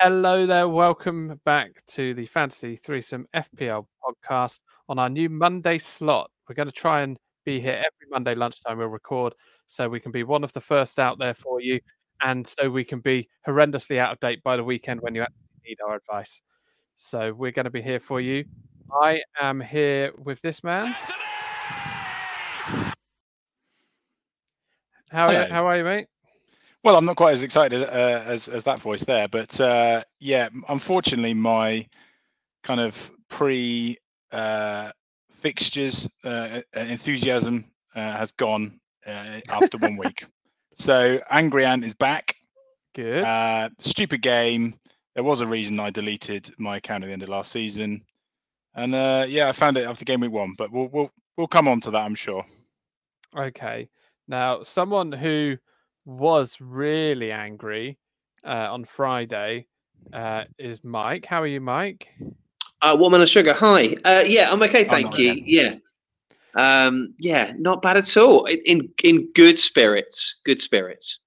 Hello there. Welcome back to the Fantasy Threesome FPL podcast on our new Monday slot. We're going to try and be here mm-hmm. every Monday lunchtime. We'll record so we can be one of the first out there for you and so we can be horrendously out of date by the weekend when you actually need our advice. So we're going to be here for you. I am here with this man. How, are, Hello. how are you, mate? Well, I'm not quite as excited uh, as as that voice there, but uh, yeah, unfortunately, my kind of pre uh, fixtures uh, uh, enthusiasm uh, has gone uh, after one week. So Angry Ant is back. Good. Uh, stupid game. There was a reason I deleted my account at the end of last season, and uh, yeah, I found it after game week one. But we'll we'll we'll come on to that, I'm sure. Okay. Now, someone who was really angry uh, on Friday uh, is Mike. How are you, Mike? Uh, woman of sugar. Hi. Uh, yeah, I'm okay, thank you. Yeah. Um, yeah, not bad at all. In, in good spirits. Good spirits.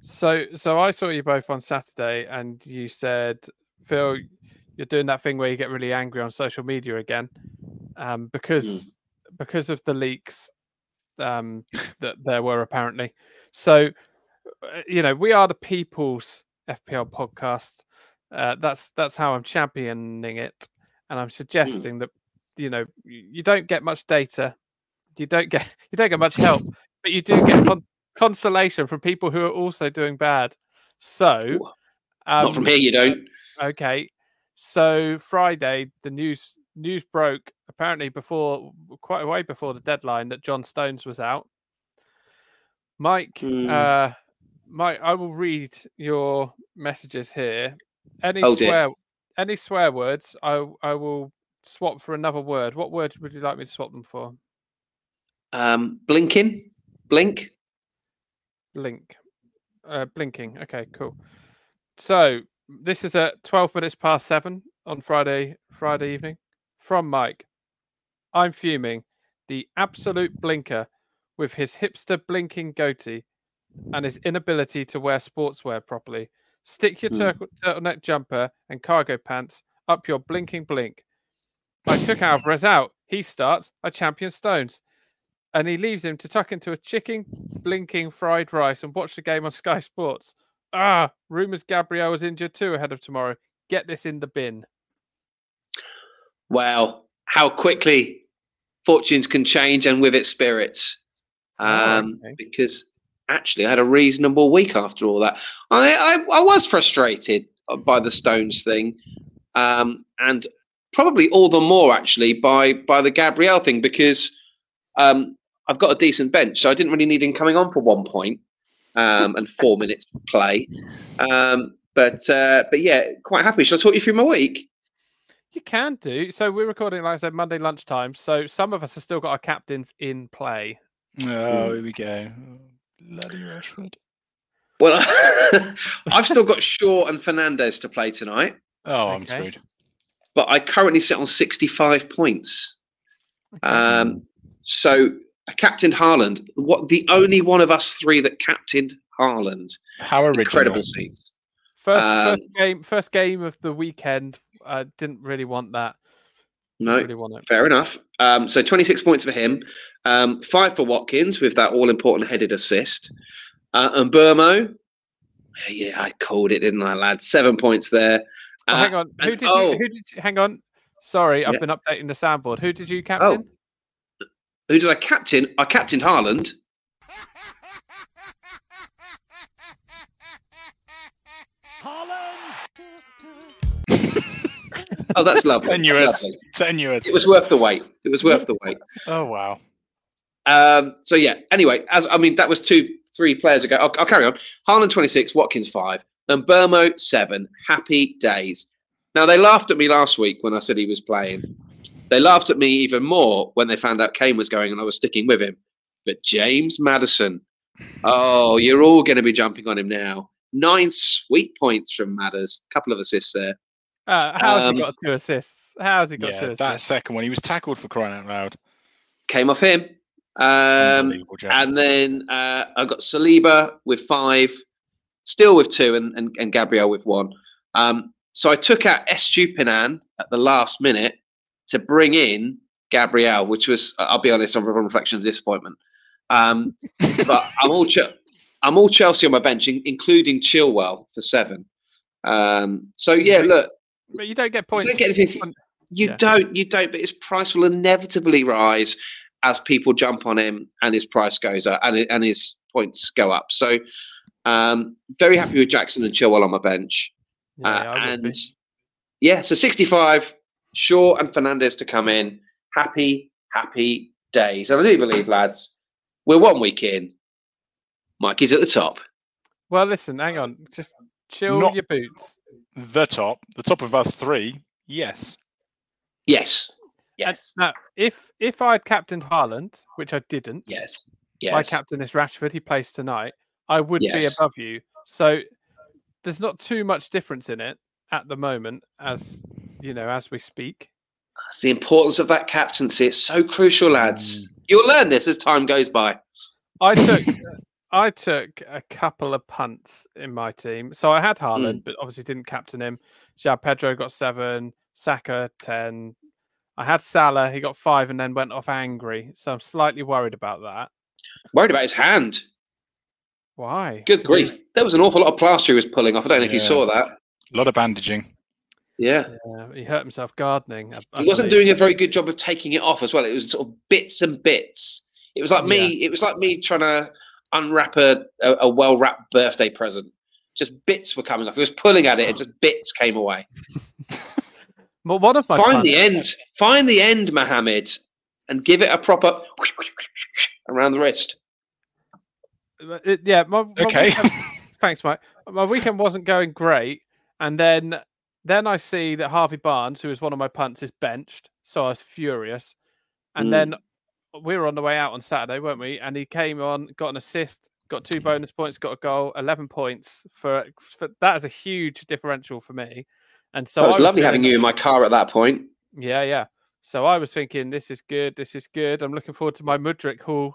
So, so I saw you both on Saturday, and you said, Phil, you're doing that thing where you get really angry on social media again, um, because because of the leaks um, that there were apparently. So, you know, we are the people's FPL podcast. Uh, that's that's how I'm championing it, and I'm suggesting that you know you don't get much data, you don't get you don't get much help, but you do get con- consolation from people who are also doing bad. So, um, not from here, you don't. Okay. So Friday, the news news broke apparently before quite a way before the deadline that John Stones was out. Mike, Hmm. uh, Mike, I will read your messages here. Any Oh, swear, any swear words, I I will swap for another word. What word would you like me to swap them for? Um, blinking. Blink. blink, Uh, blinking. Okay, cool. So this is at 12 minutes past seven on Friday, Friday evening from Mike. I'm fuming. The absolute blinker with his hipster blinking goatee and his inability to wear sportswear properly. Stick your Hmm. tur- turtleneck jumper and cargo pants up your blinking blink. I took Alvarez out. He starts. I champion Stones. And he leaves him to tuck into a chicken blinking fried rice and watch the game on Sky Sports. Ah, rumours Gabriel was injured too ahead of tomorrow. Get this in the bin. Wow. How quickly fortunes can change and with it spirits. Oh, Um, okay. Because actually, I had a reasonable week after all that. I, I, I was frustrated by the Stones thing, um, and probably all the more actually by by the Gabriel thing because um, I've got a decent bench, so I didn't really need him coming on for one point um, and four minutes of play. Um, but uh, but yeah, quite happy. Shall I talk you through my week? You can do. So we're recording, like I said, Monday lunchtime. So some of us have still got our captains in play. Oh, here we go. Bloody Rashford. Well, I've still got Shaw and Fernandes to play tonight, Oh, I'm Okay. screwed. but I currently sit on 65 points. Okay. Um, so I captained Haaland. What the only one of us three that captained Haaland. How original. Incredible scenes. first, um, first game, first game of the weekend. I didn't really want that. No, really want it. fair enough. Um, so 26 points for him, um, five for Watkins with that all important headed assist. Uh, and Mbeumo, yeah, I called it, didn't I, lad? Seven points there. Oh, Uh, hang on. Who and- did oh. you? Who did you? Hang on. Sorry, I've Yeah. been updating the soundboard. Who did you captain? Who did I captain? I captained Haaland. Oh, that's lovely. Tenuous. lovely. Tenuous. It was worth the wait. It was worth the wait. Oh wow. Um, so yeah. Anyway, as I mean, that was two, three players ago. I'll, I'll carry on. Haaland twenty six, Watkins five, and Burmo seven. Happy days. Now they laughed at me last week when I said he was playing. They laughed at me even more when they found out Kane was going and I was sticking with him. But James Madison, oh, you're all going to be jumping on him now. Nine sweet points from Madders. A couple of assists there. Uh, how's Um, he got two assists? How's he got Yeah, two that second one, he was tackled for crying out loud. Came off him. Um, And then uh, I got Saliba with five, still with two, and, and, and Gabriel with one. Um, so I took out Estupinan at the last minute to bring in Gabriel, which was, I'll be honest, on reflection of disappointment. Um, but I'm all Ch- I'm all Chelsea on my bench, in- including Chilwell for seven. Um, so yeah, look, But you don't get you points. don't get anything. on- You yeah. don't, you don't. But his price will inevitably rise as people jump on him, and his price goes up, and and his points go up. So, um, very happy with Jackson and Chilwell on my bench. Yeah, Uh, I be. and yeah, so 65, Shaw and Fernandes to come in. Happy, happy days. And I do believe, lads, we're one week in. Mikey's at the top. Well, listen, hang on. Just chill Not- your boots. The top, the top of us three, yes. Yes. And Yes. Now, if if I had captained Haaland, which I didn't, Yes. my captain is Rashford. He plays tonight. I would be above you. So there's not too much difference in it at the moment, as you know, as we speak. That's the importance of that captaincy. It's so crucial, lads. You'll learn this as time goes by. I took I took a couple of punts in my team. So I had Hmm. Haaland, but obviously didn't captain him. João Pedro got seven, Saka ten. I had Salah, he got five and then went off angry. So I'm slightly worried about that. Worried about his hand. Why? Good grief. was- There was an awful lot of plaster he was pulling off. I don't know if you saw that. A lot of bandaging. Yeah. yeah, he hurt himself gardening. I- I he wasn't believe. doing a very good job of taking it off as well. It was sort of bits and bits. It was like me. It was like me trying to unwrap a, a, a well wrapped birthday present. Just bits were coming off. He was pulling at it, and just bits came away. Well, one of my Find the punts- end. Find the end, Mohammed, and give it a proper around the wrist. Uh, it- yeah, my, my Okay. weekend- thanks, Mike. My weekend wasn't going great, and then then I see that Harvey Barnes, who is one of my punts, is benched. So I was furious, and Mm. then we were on the way out on Saturday, weren't we? And he came on, got an assist, got two bonus points, got a goal, eleven points for, for that is a huge differential for me. And so it was I lovely having you in my car at that point. yeah, yeah. So I was thinking, this is good. This is good. I'm looking forward to my Mudryk haul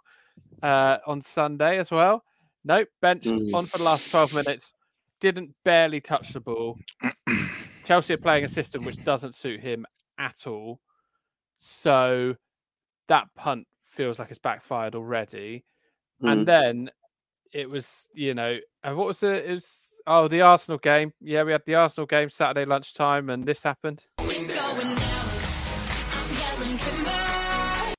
uh, on Sunday as well. Nope, benched Mm. on for the last 12 minutes. Didn't barely touch the ball. Chelsea are playing a system which doesn't suit him at all. So that punt feels like it's backfired already. Mm. And then it was, you know, uh, what was it? It was, oh, the Arsenal game. Yeah, we had the Arsenal game Saturday lunchtime, and this happened. It's going down. I'm yelling timber.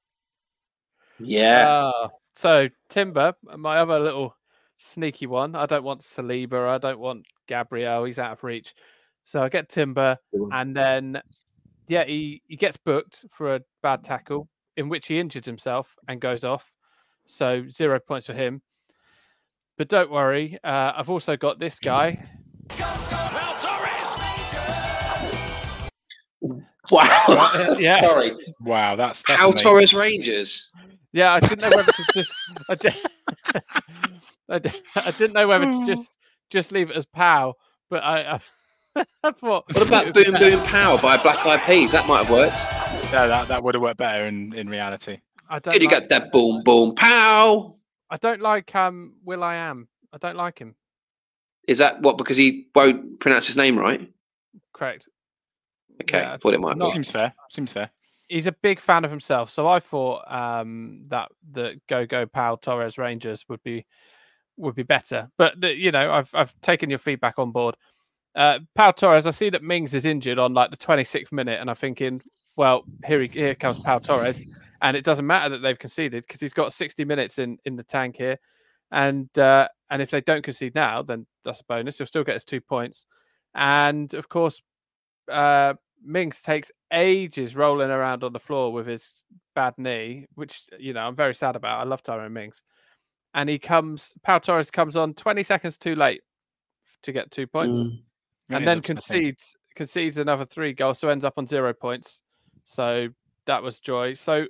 Yeah. Ah, so Timber, my other little sneaky one. I don't want Saliba. I don't want Gabriel. He's out of reach. So I get Timber, and then yeah, he he gets booked for a bad tackle in which he injured himself and goes off. So zero points for him. But don't worry, uh, I've also got this guy. wow. Yeah. Sorry. Wow, that's that's How amazing. Torres Rangers. Yeah, I didn't know whether to just. I, di- I, I didn't know whether to just just leave it as pow, but I, I, I thought. What about it Boom better. Boom Power by Black Eyed Peas? That might have worked. Yeah, that, that would have worked better in, in reality. I don't. Good, you like, got that boom boom pow. I don't like um Will I Am. I don't like him. Is that what? Because he won't pronounce his name right. Correct. Okay, Yeah, thought it might not- be. Seems fair. Seems fair. He's a big fan of himself, so I thought um that the Go Go Pal Torres Rangers would be would be better. But the, you know, I've I've taken your feedback on board. Uh, Pau Torres, I see that Mings is injured on like the 26th minute, and I'm thinking, well, here he, here comes Pau Torres, and it doesn't matter that they've conceded because he's got 60 minutes in in the tank here, and uh, and if they don't concede now, then that's a bonus. He'll still get his two points, and of course, uh, Mings takes ages rolling around on the floor with his bad knee, which you know I'm very sad about. I love Tyrone Mings, and he comes. Pau Torres comes on 20 seconds too late to get two points Mm. And is then concedes concedes another three goals, so ends up on zero points. So that was joy. So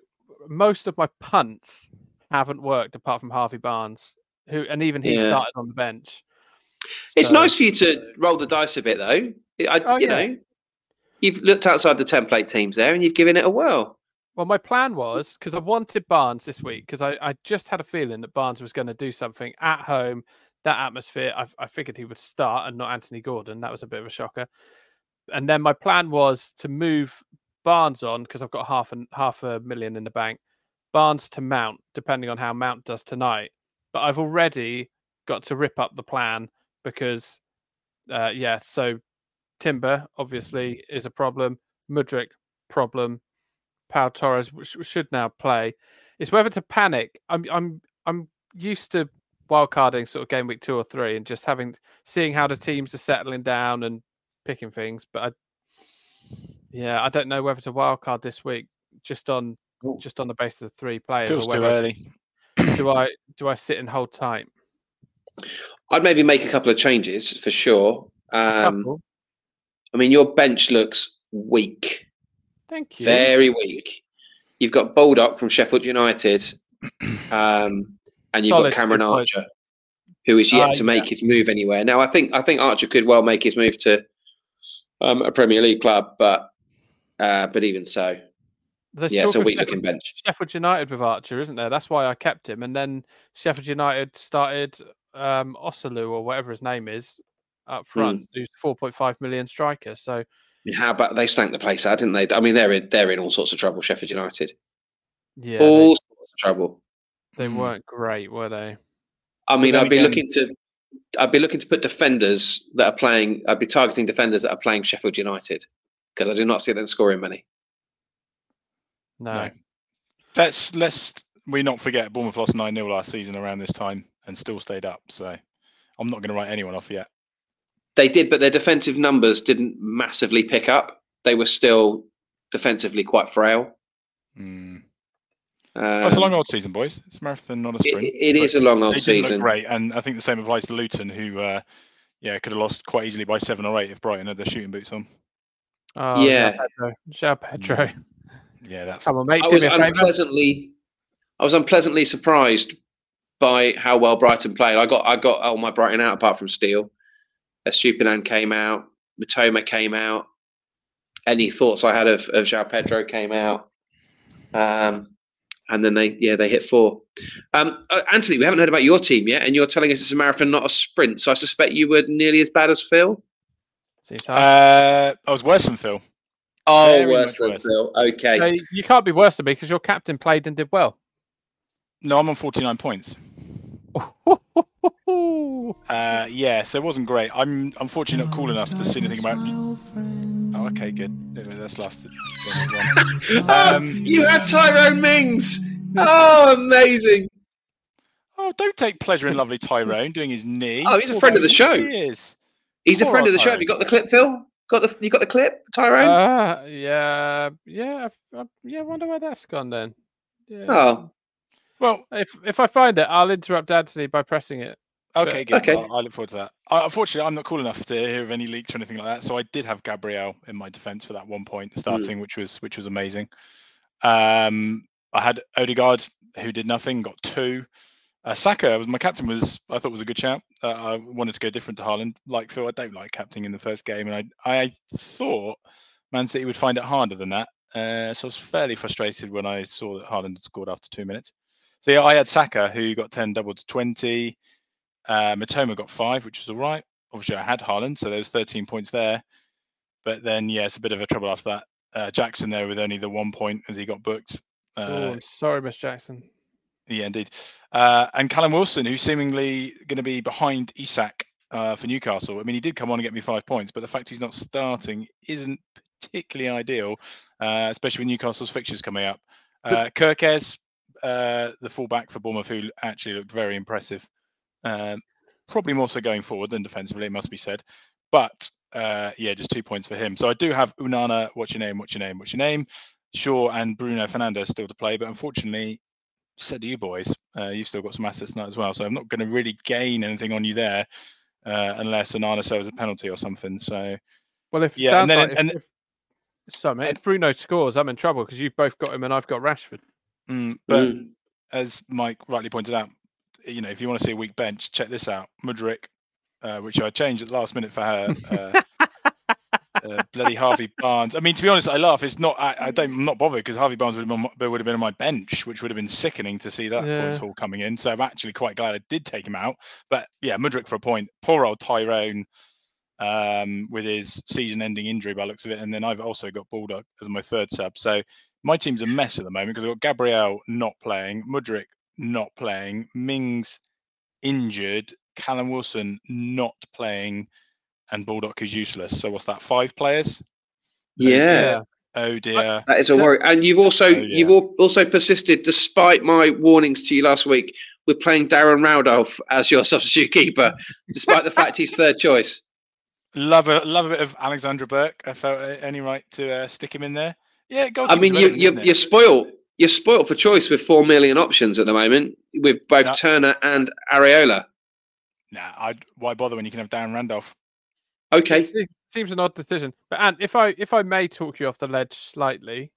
most of my punts haven't worked apart from Harvey Barnes, who and even he Yeah. started on the bench. It's nice for you to roll the dice a bit, though. I, Oh, you yeah. know, you've looked outside the template teams there, and you've given it a whirl. Well, my plan was because I wanted Barnes this week because I, I just had a feeling that Barnes was going to do something at home, that atmosphere, I, I figured he would start and not Anthony Gordon. That was a bit of a shocker. And then my plan was to move Barnes on because I've got half an half a million in the bank. Barnes to Mount, depending on how Mount does tonight. But I've already got to rip up the plan because, uh, yeah. So Timber obviously is a problem. Mudryk problem. Pau Torres sh- should now play. It's whether to panic. I'm I'm I'm used to wildcarding sort of game week two or three and just having seeing how the teams are settling down and picking things. But I, yeah, I don't know whether to wildcard this week just on Ooh. just on the basis of the three players. Feels or too whether I early. do I do I sit and hold tight? I'd maybe make a couple of changes for sure. Um, couple. I mean, your bench looks weak, Thank you. very weak. You've got Baldock from Sheffield United, um, and you've Solid, got Cameron good point. Archer, who is yet Ah, to make his move anywhere. Now, I think I think Archer could well make his move to um, a Premier League club, but uh, but even so, There's yeah, it's a of weak Sheffield- looking bench. Sheffield United with Archer, isn't there? That's why I kept him. And then Sheffield United started um, Osalu or whatever his name is up front, who's 4.5 million striker. So How about they stank the place out, didn't they? I mean, they're in, they're in all sorts of trouble. Sheffield United, yeah, they, all sorts of trouble. they Hmm. weren't great, were they? I mean, I'd be again- looking to, I'd be looking to put defenders that are playing. I'd be targeting defenders that are playing Sheffield United because I do not see them scoring many. No. No. Let's let's we not forget Bournemouth lost nine 0 last season around this time and still stayed up. So I'm not going to write anyone off yet. They did, but their defensive numbers didn't massively pick up. They were still defensively quite frail. Mm. Um, Oh, it's a long old season, boys. It's a marathon, not a sprint. it but is a long old didn't season. look great, and I think the same applies to Luton, who uh, yeah could have lost quite easily by seven or eight if Brighton had their shooting boots on. Oh, Yeah. João Pedro. João Pedro. Yeah, that's Come on, mate. I Do was me favour. unpleasantly, I was unpleasantly surprised by how well Brighton played. I got I got all my Brighton out apart from Steele. Stupinan came out, Mitoma came out. Any thoughts I had of of João Pedro came out, um, and then they yeah they hit four. Um, uh, Anthony, we haven't heard about your team yet, and you're telling us it's a marathon, not a sprint. So I suspect you were nearly as bad as Phil. Seems hard. uh, I was worse than Phil. Oh, very worse than worse. Phil. Okay. So you can't be worse than me because your captain played and did well. No, I'm on 49 points. Uh, yeah, so it wasn't great. I'm unfortunately not cool enough to see anything about. Oh, okay, good. That's lasted. Oh, Um, you had Tyrone Mings. Oh, amazing. Oh, don't take pleasure in lovely Tyrone doing his knee. Oh, he's a friend of the show. He is. He's a friend of the show. Have you got the clip, Phil? Got the you got the clip, Tyrone? Uh, yeah, yeah, I- I- yeah. I wonder where that's gone then. Yeah. oh, Well, If if I find it, I'll interrupt Anthony by pressing it. okay, good. Okay. I'll, I look forward to that. Uh, unfortunately, I'm not cool enough to hear of any leaks or anything like that. So I did have Gabriel in my defence for that one point starting, which was which was amazing. Um, I had Odegaard who did nothing, got two. Uh, Saka, my captain was I thought was a good shout. Uh, I wanted to go different to Haaland. Like Phil, I don't like captaining in the first game, and I I thought Man City would find it harder than that. Uh, so I was fairly frustrated when I saw that Haaland had scored after two minutes. So yeah, I had Saka who got ten, doubled to twenty. Uh, Mitoma got five, which was all right. Obviously, I had Haaland, so there was 13 points there. But then, yeah, it's a bit of a trouble after that. Uh, Jackson there with only the one point as he got booked. oh, Uh, I'm sorry, Miss Jackson. Yeah, indeed. Uh, and Callum Wilson, who's seemingly going to be behind Isak uh, for Newcastle. I mean, he did come on and get me five points, but the fact he's not starting isn't particularly ideal, uh, especially with Newcastle's fixtures coming up. Uh, Kerkez, uh, the fullback for Bournemouth, who actually looked very impressive. Um, probably more so going forward than defensively, it must be said. But uh, yeah, just two points for him. So I do have Onana, what's your name, what's your name, what's your name? Shaw and Bruno Fernandes still to play, but unfortunately, said to you boys, uh, you've still got some assets tonight as well. So I'm not going to really gain anything on you there uh, unless Onana serves a penalty or something. So Well, if Yeah, and sounds then- like if, and- if, sorry, mate, and- if Bruno scores, I'm in trouble because you've both got him and I've got Rashford. mm, but Mm. as Mike rightly pointed out, you know, if you want to see a weak bench, check this out. Mudryk, uh, which I changed at the last minute for her. Uh, bloody Harvey Barnes. I mean, to be honest, I laugh. It's not. I, I don't. I'm not bothered because Harvey Barnes would have, been, on- would have been on my bench, which would have been sickening to see that Yeah. haul coming in. So I'm actually quite glad I did take him out. But yeah, Mudryk for a point. Poor old Tyrone um, with his season-ending injury by the looks of it, and then I've also got Baldock as my third sub. So my team's a mess at the moment because I've got Gabriel not playing, Mudryk not playing, Mings injured, Callum Wilson not playing, and Baldock is useless. So what's that? Five players? Yeah. Oh dear. That is a worry, and you've also Oh, you've also persisted, despite my warnings to you last week, with playing Darren Randolph as your substitute keeper, despite the fact he's third choice. Love a love a bit of Alexandra Burke. I felt uh, any right to uh, stick him in there. Yeah, go. I mean, you, goalkeeper's relevant, you isn't it? you're spoiled. You're spoiled for choice with four million options at the moment, with both Yeah. Turner and Areola. Nah, I'd, why bother when you can have Darren Randolph? Okay, It se- seems an odd decision. But Ant, if I if I may talk you off the ledge slightly,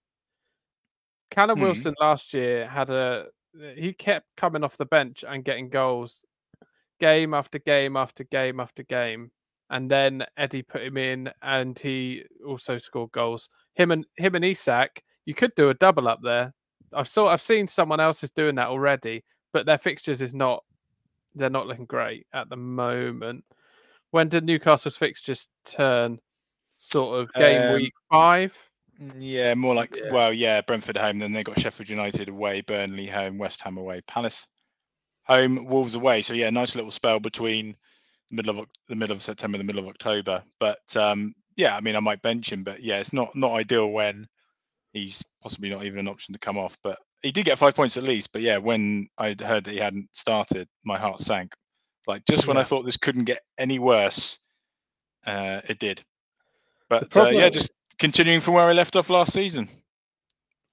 Callum Hmm. Wilson last year had a he kept coming off the bench and getting goals game after game after game after game. And then Eddie put him in and he also scored goals. Him and him and Isak, you could do a double up there. I've saw I've seen someone else is doing that already, but their fixtures is not they're not looking great at the moment. When did Newcastle's fixtures turn? Sort of game Um, week five. Mm, Yeah, more like Yeah. well, yeah, Brentford home. Then they got Sheffield United away, Burnley home, West Ham away, Palace home, Wolves away. So yeah, nice little spell between the middle of the middle of September, and the middle of October. But um, yeah, I mean, I might bench him, but yeah, it's not not ideal when he's possibly not even an option to come off. But he did get five points at least. But yeah, when I heard that he hadn't started, my heart sank. Like just when I thought this couldn't get any worse, uh, it did. But uh, yeah, just continuing from where I left off last season.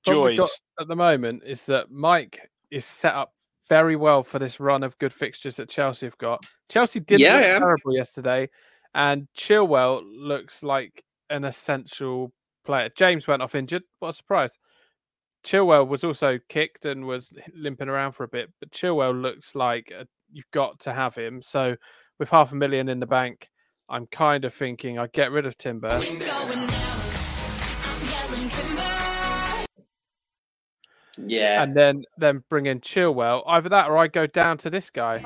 problem Joys. got at the moment is that Mike is set up very well for this run of good fixtures that Chelsea have got. Chelsea didn't Yeah, look I am. terrible yesterday, and Chilwell looks like an essential player. James went off injured. What a surprise! Chilwell was also kicked and was limping around for a bit, but Chilwell looks like a, you've got to have him. So, with half a million in the bank, I'm kind of thinking I get rid of Timber. It's going down. I'm yelling timber. yeah, and then then bring in Chilwell. Either that or I go down to this guy.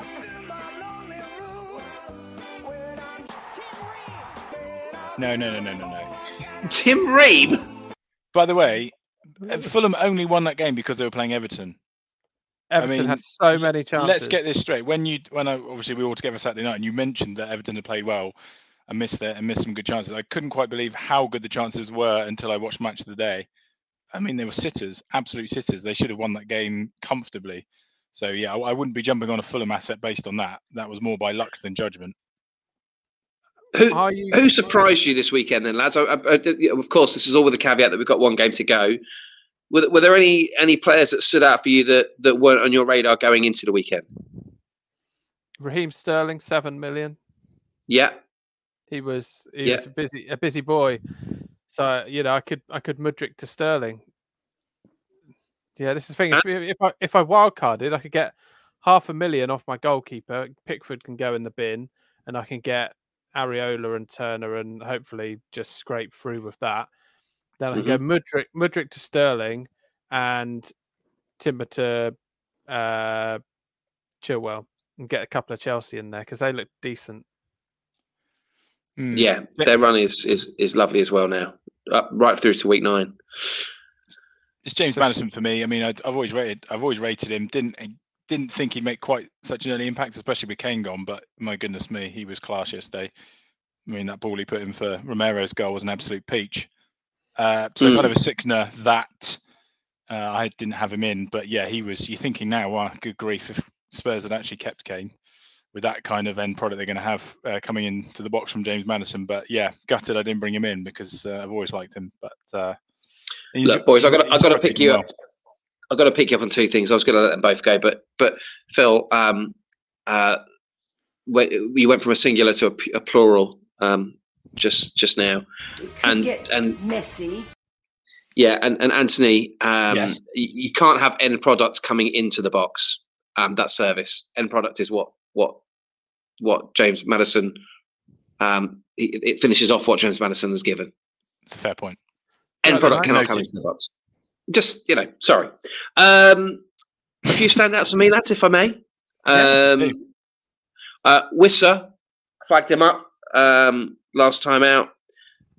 No, no, no, no, no, no. Tim Ream. By the way, Fulham only won that game because they were playing Everton. Everton mean, had so many chances. Let's get this straight. When you, when I obviously we were all together Saturday night, and you mentioned that Everton had played well and missed it and missed some good chances. I couldn't quite believe how good the chances were until I watched Match of the Day. I mean, they were sitters, absolute sitters. They should have won that game comfortably. So yeah, I, I wouldn't be jumping on a Fulham asset based on that. That was more by luck than judgment. Who, Are you? who surprised you this weekend, then, lads? I, I, I- of course, this is all with the caveat that we've got one game to go. Were, were there any any players that stood out for you that, that weren't on your radar going into the weekend? Raheem Sterling, seven million. Yeah, He was he Yeah. was a busy a busy boy. So you know, I could I could Mudryk to Sterling. Yeah, this is the thing. If, if I if I wildcarded, I could get half a million off my goalkeeper. Pickford can go in the bin, and I can get Areola and Turner, and hopefully just scrape through with that. Then I can go Mudryk Mudryk to Sterling, and Timber to uh, Chilwell, and get a couple of Chelsea in there because they look decent. Hmm. yeah, Yeah. their run is is is lovely as well now, up right through to week nine. It's James So Madison for me. I mean, I'd, I've always rated, I've always rated him. Didn't didn't think he'd make quite such an early impact, especially with Kane gone. But my goodness me, he was class yesterday. I mean, that ball he put in for Romero's goal was an absolute peach. Uh, so Mm. kind of a sickener that uh, I didn't have him in. But yeah, he was. You're thinking now, wow, good grief, if Spurs had actually kept Kane with that kind of end product they're going to have uh, coming into the box from James Madison. But yeah, gutted I didn't bring him in because uh, I've always liked him. But uh, Look, boys, I got I he's got to pick you and up. I've got to pick you up on two things. I was going to let them both go, but but Phil, um, uh, wh- you went from a singular to a plural um, just just now, And- get and- messy. yeah. And and Anthony, um, Yes. you, you can't have end products coming into the box. Um, that service end product is what what what James Madison um, it, it finishes off what James Madison has given. It's a fair point. End Right, product right. cannot come into the box. Just you know, sorry. Um, a few standouts for me, lads, if I may. Yeah, Um, do. uh, Wissa flagged him up um, last time out.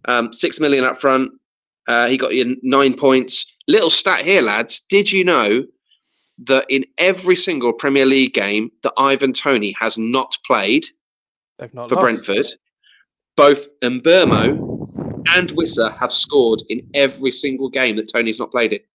Um, six million up front. Uh, he got you nine points. Little stat here, lads. Did you know that in every single Premier League game that Ivan Toney has not played not for lost. Brentford, both Mbeumo and Wissa have scored in every single game that Toney's not played it.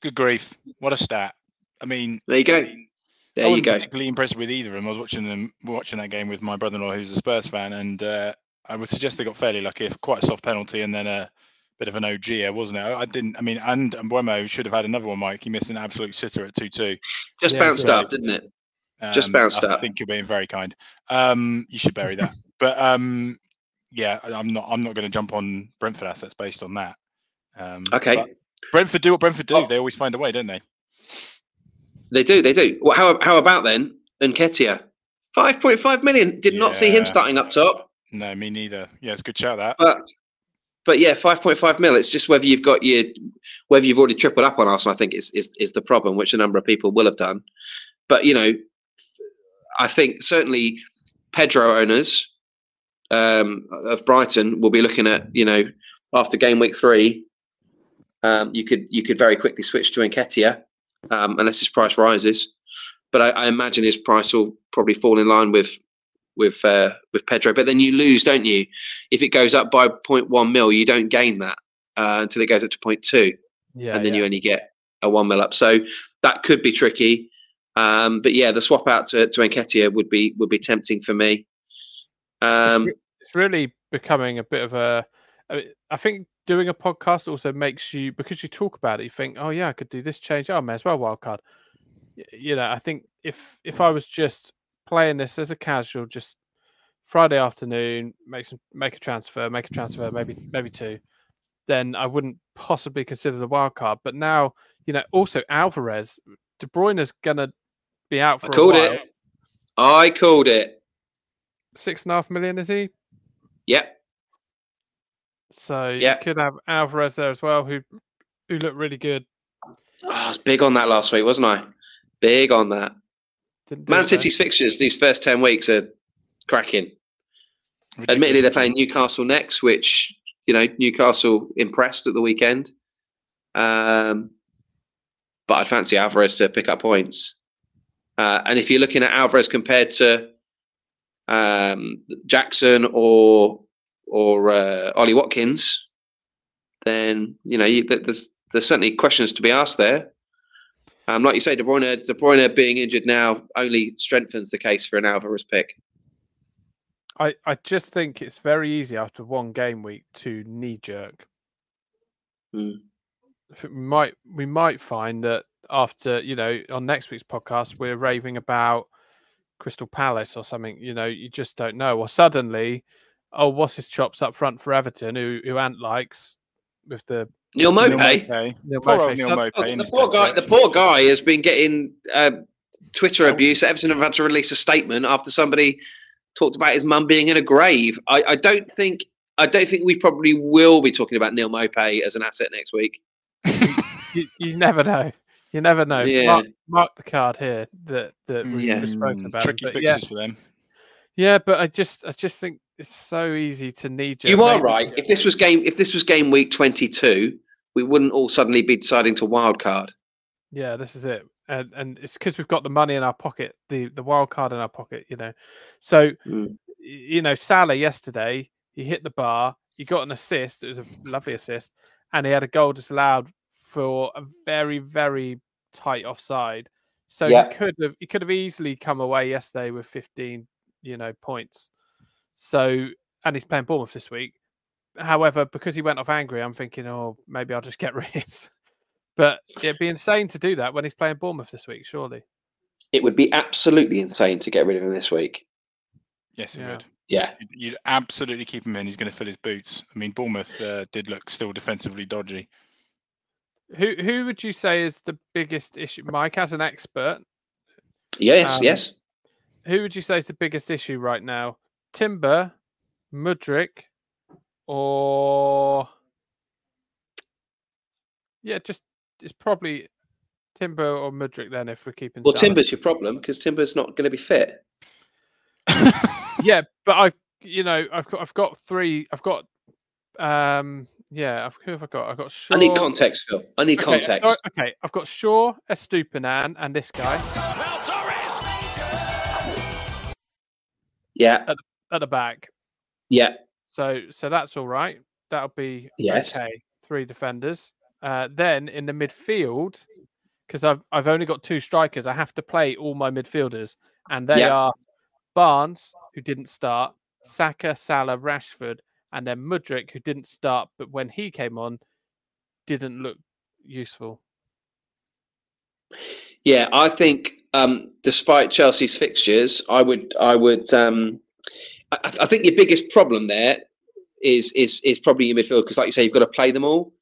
Good grief! What a stat. I mean, There you go. I There you wasn't go. particularly impressed with either of them. I was watching them watching that game with my brother-in-law, who's a Spurs fan, and uh, I would suggest they got fairly lucky. Quite a soft penalty, and then a bit of an OG, wasn't it? I I didn't. I mean, and Mbeumo should have had another one. Mike, he missed an absolute sitter at two-two. Just Yeah, bounced great. up, didn't it? Um, Just bounced I up. I think you're being very kind. Um, you should bury that. but um, yeah, I- I'm not. I'm not going to jump on Brentford assets based on that. Um, Okay. Brentford do what Brentford do. Oh. They always find a way, don't they? They do, they do. Well, how, how about then Nketiah? 5.5 million. Did not see him starting up top. No, me neither. Yeah, it's a good shout that. But but yeah, 5.5 mil. It's just whether you've got your whether you've already tripled up on Arsenal, I think is, is is the problem, which a number of people will have done. But you know, I think certainly Pedro owners um, of Brighton will be looking at, you know, after game week three, um, you could you could very quickly switch to Nketiah um, unless his price rises. But I, I imagine his price will probably fall in line with with uh, with Pedro. But then you lose, don't you? If it goes up by 0.1 mil, you don't gain that uh, until it goes up to 0.2 Yeah, and then yeah. you only get a one mil up. So that could be tricky. Um, but yeah, the swap out to, to Nketiah would be would be tempting for me. Um, it's really becoming a bit of a. I mean, I think doing a podcast also makes you because you talk about it. You think, oh yeah, I could do this change. Oh, I may as well wild card. You know, I think if if I was just playing this as a casual, just Friday afternoon, make some make a transfer, make a transfer, maybe maybe two, then I wouldn't possibly consider the wild card. But now, you know, also Alvarez, De Bruyne is gonna be out for I a called while. it. I called it. Six and a half million is he? Yep. So Yeah. you could have Alvarez there as well, who who looked really good. Oh, I was big on that last week, wasn't I? Big on that. Man it, though. City's fixtures these first ten weeks are cracking. Admittedly, they're playing Newcastle next, which you know Newcastle impressed at the weekend. Um, but I'd fancy Alvarez to pick up points. Uh, and if you're looking at Alvarez compared to um, Jackson or or uh, Ollie Watkins, then you know you, there's there's certainly questions to be asked there. Um, like you say, De Bruyne, De Bruyne being injured now only strengthens the case for an Alvarez pick. I, I just think it's very easy after one game week to knee jerk. Think We might we might find that after you know on next week's podcast we're raving about Crystal Palace or something. You know, you just don't know. Or suddenly, oh, what's his chops up front for Everton, who who Ant likes with the Neal Neal Maupay. Maupay. Neal Poor Maupay. old Neal So- Maupay the poor guy. The poor guy has been getting uh, Twitter Oh. abuse. Everton have had to release a statement after somebody talked about his mum being in a grave. I, I don't think. I don't think we probably will be talking about Neal Maupay as an asset next week. you, you never know. You never know. Yeah. Mark, mark the card here that that we've, Yeah. we've spoken Mm, about. Tricky but fixtures yeah, for them. yeah, but I just I just think it's so easy to knee jerk. You are right. If this was game, if this was game week twenty-two, we wouldn't all suddenly be deciding to wild card. Yeah, this is it, and and it's because we've got the money in our pocket, the the wild card in our pocket, you know. So, Mm. you know, Salah yesterday, he hit the bar, he got an assist. It was a lovely assist, and he had a goal disallowed for a very very tight offside. So Yeah. he could have he could have easily come away yesterday with fifteen, you know, points. So, and he's playing Bournemouth this week. However, because he went off angry, I'm thinking, oh, maybe I'll just get rid. But it'd be insane to do that when he's playing Bournemouth this week, surely. It would be absolutely insane to get rid of him this week. Yes, it Yeah. would. Yeah, You'd, you'd absolutely keep him in. He's going to fill his boots. I mean, Bournemouth uh, did look still defensively dodgy. Who who would you say is the biggest issue? Mike, as an expert, yes, Um, yes. who would you say is the biggest issue right now? Timber Mudryk, or yeah, just it's probably Timber or Mudryk then if we're keeping. Well, Salah. Timber's your problem because Timber's not going to be fit. Yeah, but I, you know, I've got I've got three. I've got um yeah. I've, who have I got? I've got Shaw. I need context, Phil. I need Okay, context. so- okay, I've got Shaw, Estupinan, and this guy Yeah, at the back. yeah. So so that's all right. That'll be Yes. okay. Three defenders. Uh, then in the midfield, because I've I've only got two strikers, I have to play all my midfielders, and they Yeah. are Barnes, who didn't start, Saka, Salah, Rashford, and then Mudryk, who didn't start, but when he came on, didn't look useful. Yeah, I think um, despite Chelsea's fixtures, I would, I would, um, I, I think your biggest problem there is is is probably your midfield because, like you say, you've got to play them all.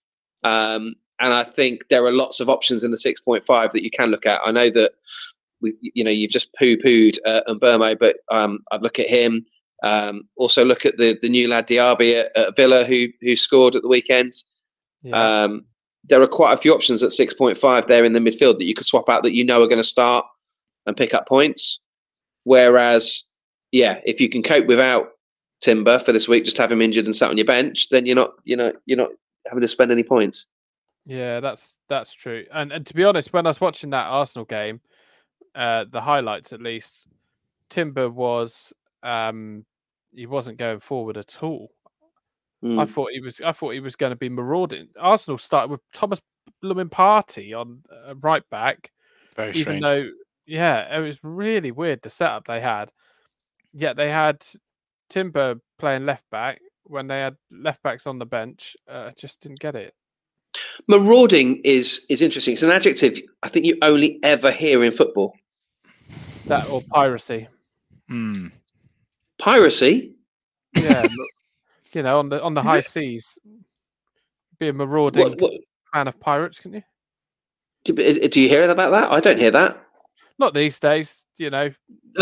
Um, and I think there are lots of options in the six point five that you can look at. I know that we, you know, you've just poo pooed uh, Burmo, but um, I'd look at him. Um, also, look at the the new lad Diaby at, at Villa who who scored at the weekend. Yeah. Um, there are quite a few options at 6.5 there in the midfield that you could swap out that you know are going to start and pick up points. Whereas, yeah, if you can cope without Timber for this week, just have him injured and sat on your bench, then you're not, you know, you're not having to spend any points. Yeah, that's that's true. And and to be honest, when I was watching that Arsenal game, uh, the highlights at least, Timber was um he wasn't going forward at all. I Mm. thought he was I thought he was going to be marauding. Arsenal started with Thomas Blooming Partey on uh, right back, Very even strange. though yeah, it was really weird the setup they had. Yet they had Timber playing left back when they had left backs on the bench. Uh, I just didn't get it. Marauding is is interesting. It's an adjective I think you only ever hear in football. That or piracy. Hmm. Piracy. Yeah, you know, on the on the Is high it- seas, be a marauding What, what, clan of pirates, can you? do, do you hear about that? I don't hear that. Not these days, you know.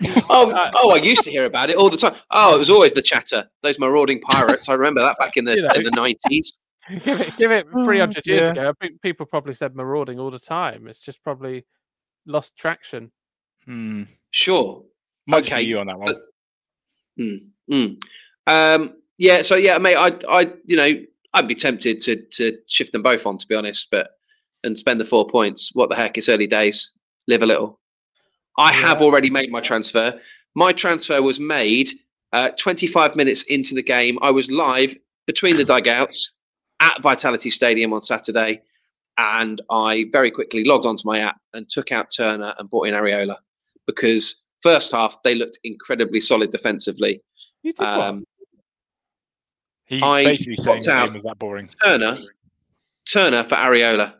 oh, oh! I used to hear about it all the time. Oh, it was always the chatter. Those marauding pirates. I remember that back in the You know. in the nineties. give it, give it Oh, three hundred years dear. ago. I think people probably said marauding all the time. It's just probably lost traction. Hmm. Sure. Might just Okay, you on that one. but- Mm. Um, yeah. So yeah, mate. I, I, you know, I'd be tempted to to shift them both on, to be honest, but and spend the four points. What the heck? It's early days. Live a little. I have already made my transfer. My transfer was made uh, 25 minutes into the game. I was live between the dugouts at Vitality Stadium on Saturday, and I very quickly logged onto my app and took out Turner and bought in Areola because first half they looked incredibly solid defensively. You did what? Um, He I basically saying swapped the out- game was that boring. Turner, Turner for Areola.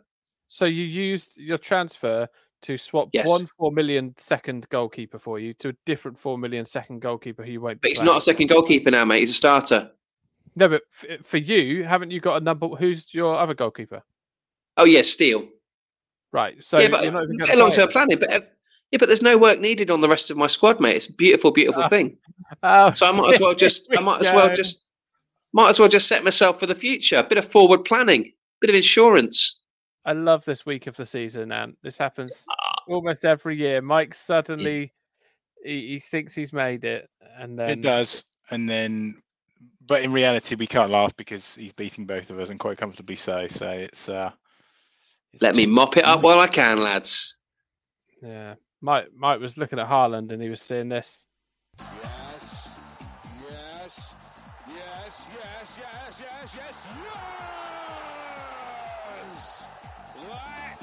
So you used your transfer to swap Yes. one four million second goalkeeper for you to a different four million second goalkeeper who you won't. But he's playing. not a second goalkeeper now, mate. He's a starter. No, but f- for you, haven't you got a number? Who's your other goalkeeper? Oh yeah, Steele. Right. So yeah, but you're not even bit long term planning. But uh, yeah, but there's no work needed on the rest of my squad, mate. It's a beautiful, beautiful Ah, thing. Oh, So I might as well just, I might as well just, might as well just set myself for the future. A bit of forward planning, a bit of insurance. I love this week of the season, and this happens Ah. almost every year. Mike suddenly he, he thinks he's made it, and then it does, and then, but in reality, we can't laugh because he's beating both of us and quite comfortably so. So it's. uh it's Let me mop it up while I can, lads. Yeah, Mike Mike was looking at Haaland, and he was seeing this. Yes, yes, yes, yes, yes, yes, yes, yes! That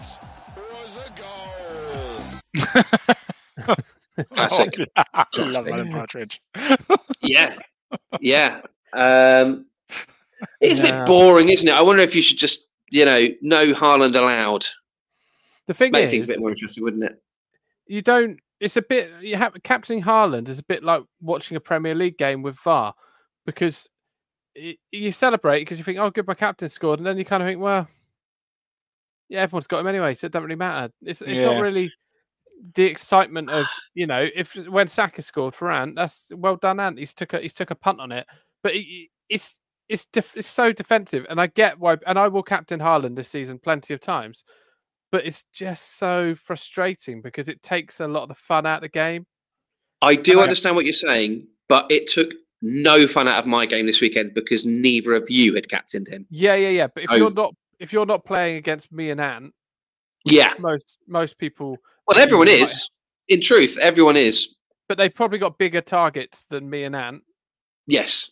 was a goal. Classic. Oh, yeah. I love Alan Partridge. Yeah, yeah. Um, it's a bit boring, isn't it? I wonder if you should just, you know, no Haaland allowed. The thing Make is, things a bit more interesting, wouldn't it? you don't. It's a bit. You have captaining Haaland is a bit like watching a Premier League game with VAR, because y you celebrate because you think, "Oh, good, my captain scored," and then you kind of think, "Well, yeah, everyone's got him anyway, so it doesn't really matter." It's it's Yeah. not really. the excitement of you know if when Saka scored for Ant, that's well done, Ant. He's took a he's took a punt on it, but it, it's it's def- it's so defensive, and I get why, and I will captain Haaland this season plenty of times, but it's just so frustrating because it takes a lot of the fun out of the game. I do I- understand what you're saying, but it took no fun out of my game this weekend because neither of you had captained him. Yeah, yeah, yeah. But if Oh. you're not if you're not playing against me and Ant, Yeah. most most people, Well, everyone Right. is. In truth, everyone is. but they've probably got bigger targets than me and Ant. Yes.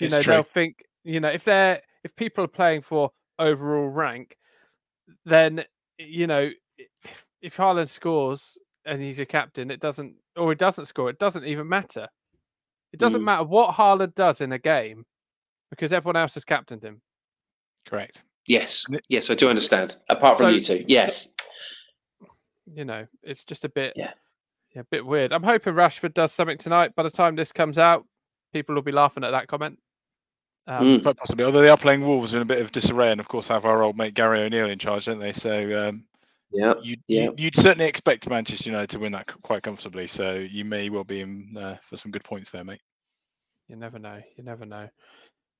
you It's know true. they'll think you know if they're if people are playing for overall rank then you know if, if Haaland scores and he's your captain it doesn't or he doesn't score it doesn't even matter it doesn't Mm. matter what Haaland does in a game because everyone else has captained him Correct. Yes. Yes, I do understand. Apart from So- you two. Yes. you know it's just a bit Yeah. yeah, a bit weird i'm hoping rashford does something tonight by the time this comes out people will be laughing at that comment um, Mm. Quite possibly. Although they are playing Wolves in a bit of disarray, and of course have our old mate Gary O'Neill in charge, don't they? So um, Yeah. you'd, Yeah. you'd, you'd certainly expect Manchester United to win that c- quite comfortably. So you may well be in uh, for some good points there, mate. You never know. You never know.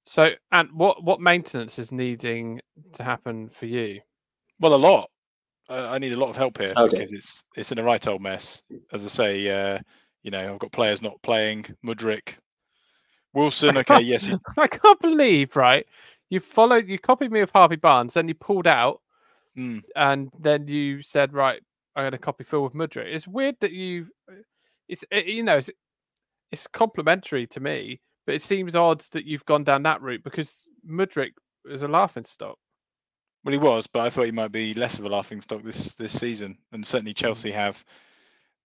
So, and what what maintenance is needing to happen for you? Well, a lot. Uh, I need a lot of help here dear. because it's it's in a right old mess. As I say, uh, you know, I've got players not playing. Mudryk, Wilson. Okay, yes, he, I can't believe, right? You followed, you copied me of Harvey Barnes, then you pulled out, mm, and then you said, right, I'm going to copy Phil with Mudryk. It's weird that you, it's it, you know, it's it's complimentary to me, but it seems odd that you've gone down that route because Mudryk is a laughing stock. well, he was, but I thought he might be less of a laughing stock this this season, and certainly Chelsea have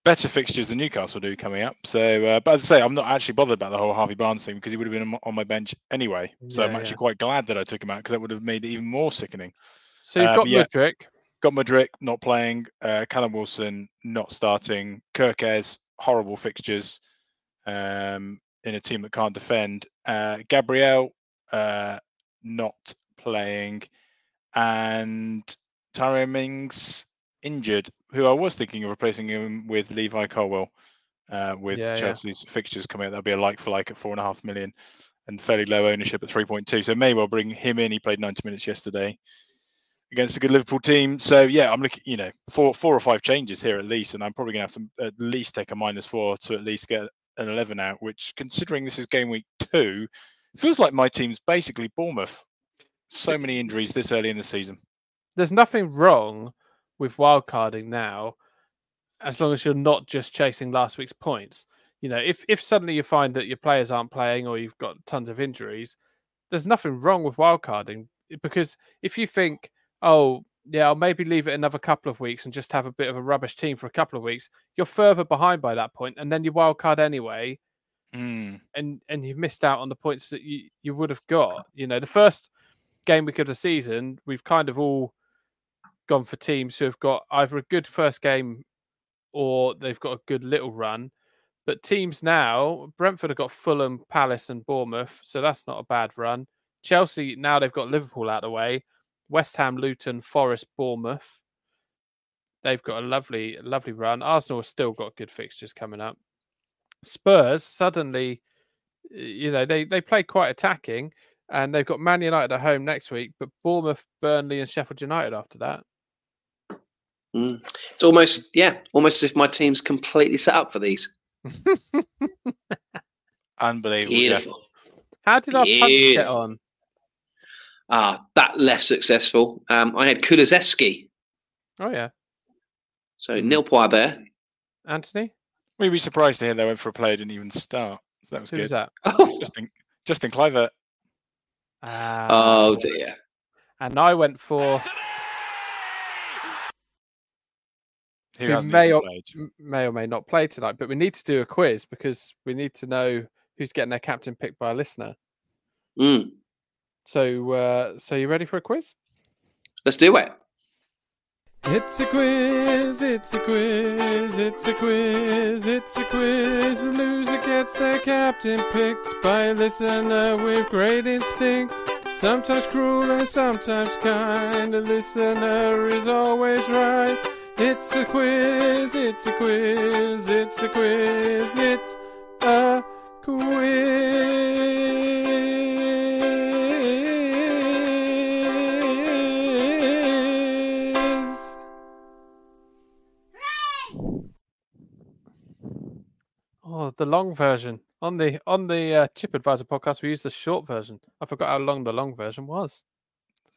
better fixtures than Newcastle do coming up. So, uh, but as I say, I'm not actually bothered about the whole Harvey Barnes thing because he would have been on my- bench anyway. So I'm actually yeah. quite glad that I took him out because that would have made it even more sickening. So you've Uh, got yeah. Mudryk. got Mudryk not playing, uh, Callum Wilson not starting, Kerkez horrible fixtures um, in a team that can't defend, uh, Gabriel uh, not playing, and Tyrone Mings injured, who I was thinking of replacing him with Levi Colwill. Uh, with Yeah, yeah. Chelsea's fixtures coming out, that'll be a like for like at four and a half million and fairly low ownership at 3.2. So may well bring him in. He played 90 minutes yesterday against a good Liverpool team. So yeah, I'm looking, you know, four four or five changes here at least, and I'm probably gonna have some at least take a minus four to at least get an 11 out. Which, considering this is game week two, feels like my team's basically Bournemouth. So many injuries this early in the season. there's nothing wrong with wildcarding now, as long as you're not just chasing last week's points. You know, if if suddenly you find that your players aren't playing or you've got tons of injuries, there's nothing wrong with wildcarding because if you think, oh yeah, I'll maybe leave it another couple of weeks and just have a bit of a rubbish team for a couple of weeks, you're further behind by that point, and then you wildcard anyway, Mm, and and you've missed out on the points that you you would have got. You know, the first game week of the season, we've kind of all gone for teams who have got either a good first game or they've got a good little run. But teams now, Brentford have got Fulham, Palace, and Bournemouth, so that's not a bad run. Chelsea now they've got Liverpool out of the way. West Ham, Luton, Forest, Bournemouth. They've got a lovely, lovely run. Arsenal have still got good fixtures coming up. Spurs suddenly, you know, they they play quite attacking, and they've got Man United at home next week, but Bournemouth, Burnley, and Sheffield United after that. Mm. It's almost, yeah, almost as if my team's completely set up for these. unbelievable. Jeff. How did our punch get on? Ah, that less successful. Um, I had Kulusevski. Oh yeah, So Neil Poibert. Anthony, We'd be surprised to hear they went for a player didn't even start. So that was who good. was that? Oh, Justin Justin Kluivert. Ah, oh dear. and I went for Who Who may or- played. may or may not play tonight, but we need to do a quiz because we need to know who's getting their captain picked by a listener. Mm. So, uh, so you ready for a quiz? Let's do it. It's a quiz, it's a quiz, it's a quiz, it's a quiz. The loser gets their captain picked by a listener with great instinct. Sometimes cruel and sometimes kind. The listener is always right. It's a quiz, it's a quiz, it's a quiz, it's a quiz. The long version on the on the uh, Chip Advisor podcast. We used the short version. I forgot how long the long version was.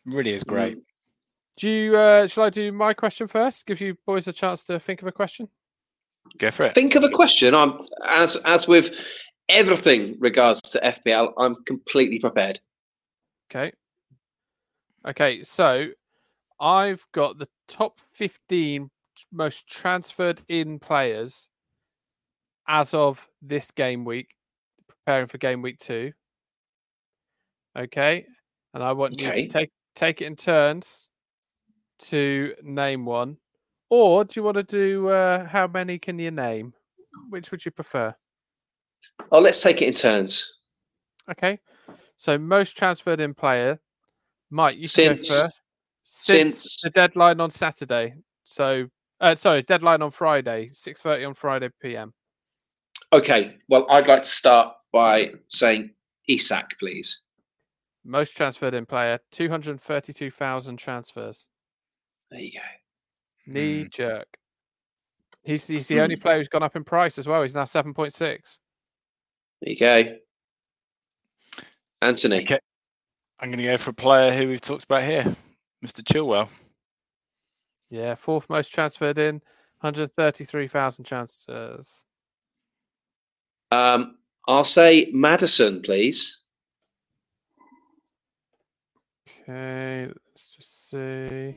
Really is great. Do you? Uh, shall I do my question first? Give you boys a chance to think of a question. Go for it. Think of a question. I'm as as with everything regards to FPL. I'm completely prepared. Okay. Okay, so I've got the top 15 most transferred in players as of this game week, preparing for game week two. Okay. And I want you to take take it in turns to name one. Or do you want to do uh, how many can you name? Which would you prefer? Oh, let's take it in turns. Okay. So most transferred in player. Mike, you can Since- go first. Since, since- the deadline on Saturday. So uh, sorry, deadline on Friday, six thirty on Friday PM. Okay. Well, I'd like to start by saying Isak, please. Most transferred in player, two hundred thirty-two thousand transfers. There you go. Knee Hmm. jerk. He's he's the only player who's gone up in price as well. He's now seven point six. There you go. Anthony. Okay. I'm going to go for a player who we've talked about here, Mr. Chilwell. Yeah, fourth most transferred in, hundred thirty-three thousand transfers. Um, I'll say Maddison, please. Okay, let's just see.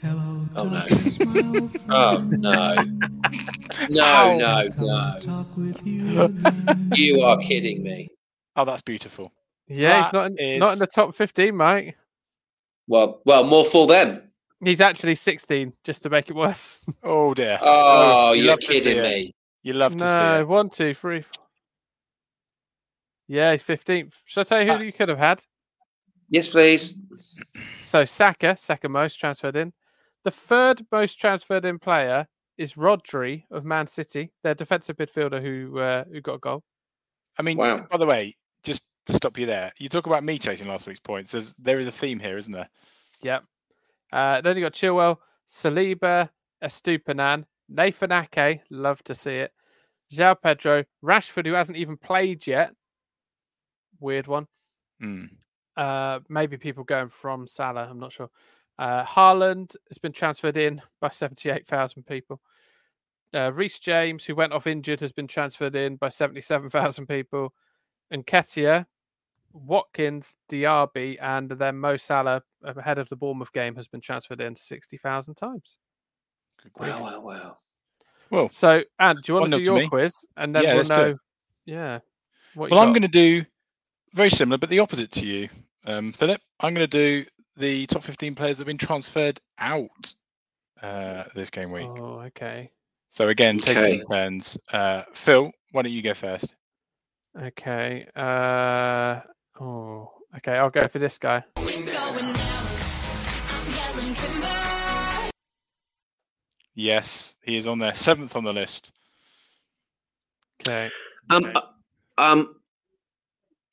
Hello, Oh, no. darkness, my old friend. Oh no. No, Ow. no, no. talk with you. You are kidding me. Oh, that's beautiful. Yeah, he's That not in, not in the top fifteen, mate. Well, well, more for them. He's actually 16, just to make it worse. Oh dear. Oh, you you're love to see kidding me. You love to see no, it. one, two, three. four. Yeah, he's 15th. Shall I tell you who Ah. you could have had? Yes, please. So Saka, second most transferred in. The third most transferred in player is Rodri of Man City, their defensive midfielder who uh, who got a goal. I mean, Wow. by the way, just to stop you there, you talk about me chasing last week's points. There's there is a theme here, isn't there? Yep. Uh, then you got Chilwell, Saliba, Estupinan, Nathan Ake, love to see it. João Pedro, Rashford, who hasn't even played yet. Weird one. Hmm. Uh, maybe people going from Salah. I'm not sure. Uh, Haaland has been transferred in by 78,000 people. Uh, Reece James, who went off injured, has been transferred in by 77,000 people. And Nketiah, Watkins, Diaby, and then Mo Salah, ahead of the Bournemouth game, has been transferred in 60,000 times. Good grief. Wow, wow, wow. Well, So, Ant, do you want to do your me. quiz? And then Yeah, we'll let's do it. know. Yeah. What well, I'm going to do very similar, but the opposite to you, um, Philip. I'm going to do the top 15 players that have been transferred out uh, this game week. Oh, okay. So again, taking Okay. it in turns. Uh, Phil, why don't you go first? Okay. Uh, oh, okay. I'll go for this guy. It's going down. I'm yelling timber. Yes, he is on there, seventh on the list. Okay. Um, uh, um,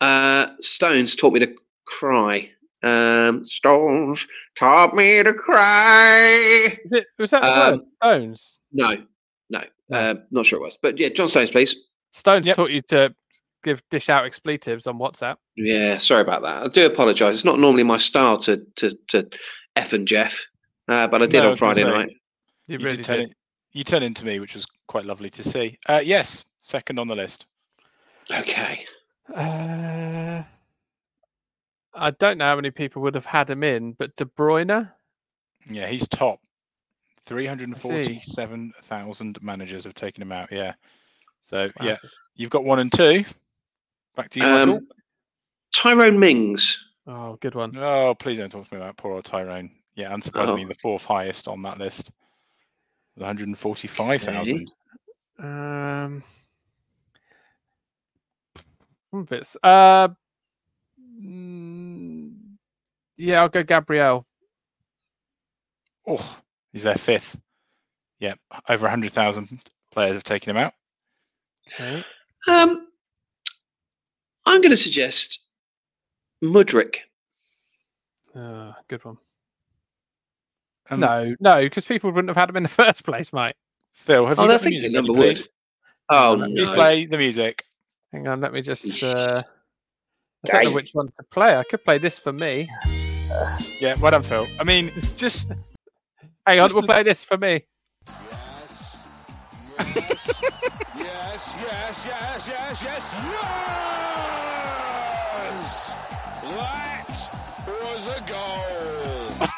uh, Stones taught me to cry. Um, Stones taught me to cry. Is it? Was that the Um. Stones? No, no, No. uh, not sure it was, but yeah, John Stones, please. Stones Yep. taught you to give dish out expletives on WhatsApp. Yeah, sorry about that. I do apologise. It's not normally my style to to to F and Jeff, uh, but I did No, on Friday night. You, You really did turn did. it. You turned into me, which was quite lovely to see. Uh, yes, second on the list. Okay. Uh, I don't know how many people would have had him in, but De Bruyne. Yeah, he's top. 347,000 managers have taken him out. Yeah. So, Wow, yeah, just- you've got one and two. Back to you, Michael. Um, Tyrone Mings. Oh, good one. Oh, please don't talk to me about poor old Tyrone. Yeah, unsurprisingly, Oh. the fourth highest on that list. with 145,000. Um, I'm a bit. s- Uh, mm, yeah, I'll go Gabriel. Oh, he's their fifth. Yeah, over hundred thousand players have taken him out. Okay. Um, I'm going to suggest Mudryk. Uh, good one. Um, no, no, because people wouldn't have had him in the first place, mate. Phil, have Oh, you they're got the music number ready, please? Oh Please no! play the music. Hang on, let me just. Uh, I don't know which one to play. I could play this for me. Yeah, well done, Phil. I mean, just Hang on, Just we'll to- play this for me. Yes. Yes. Yes, yes, yes, yes, yes. Yes! That was a goal.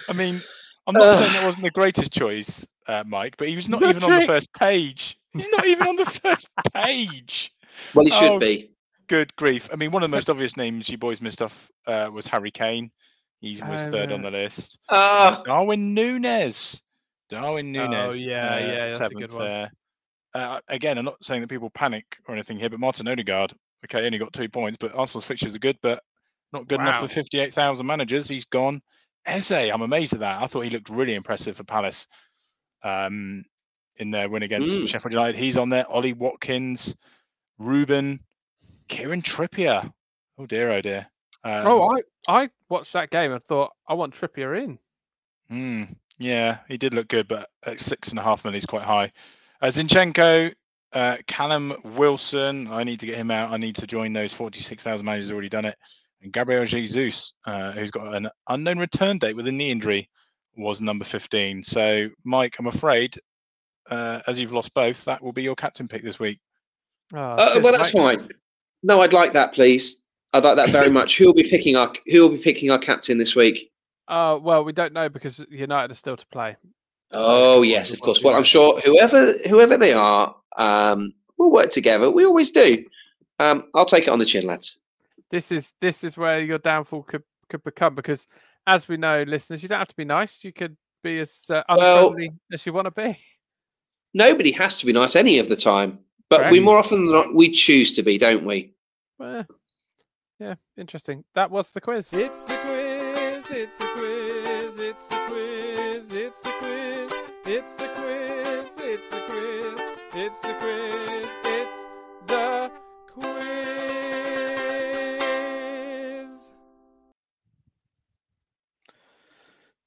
I mean, I'm not saying Ugh. that wasn't the greatest choice, uh, Mike, but he was not No even on the first page. He's not even on the first page. Well, he should Oh, be. Good grief. I mean, one of the most obvious names you boys missed off uh, was Harry Kane. He was Oh, third on the list. Ah, Darwin Nunez. Darwin Nunez. Oh, yeah, yeah, that's a good one. There. Uh, again, I'm not saying that people panic or anything here, but Martin Odegaard, okay, only got two points, but Arsenal's fixtures are good, but not good enough for 58,000 managers. He's gone. Eze, I'm amazed at that. I thought he looked really impressive for Palace um, in their win against Mm. Sheffield United. He's on there. Ollie Watkins, Ruben, Kieran Trippier. Oh dear, oh dear. Um, oh, I I watched that game and thought I want Trippier in. Hmm. yeah, he did look good, but at six and a half million he's quite high. Uh, Zinchenko, uh, Callum Wilson. I need to get him out. I need to join those 46,000 managers already done it. And Gabriel Jesus, uh, who's got an unknown return date with a knee injury, was number 15. So, Mike, I'm afraid, uh, as you've lost both, that will be your captain pick this week. Oh, uh, cheers, well, that's mate. fine. No, I'd like that, please. I'd like that very much. Who'll be picking our Who'll be picking our captain this week? Uh, well, we don't know because United are still to play. Oh it's- yes, of course. Well, I'm sure whoever whoever they are, um, we'll work together. We always do. Um, I'll take it on the chin, lads. This is this is where your downfall could could become because, as we know, listeners, you don't have to be nice. You could be as uh, Well- unfriendly as you want to be. Nobody has to be nice any of the time, but we more often than not we choose to be, don't we? Well, yeah, interesting. That was the quiz. It's the quiz. It's the quiz. It's the quiz. It's the quiz. It's the quiz. It's the quiz. It's the quiz. It's the quiz.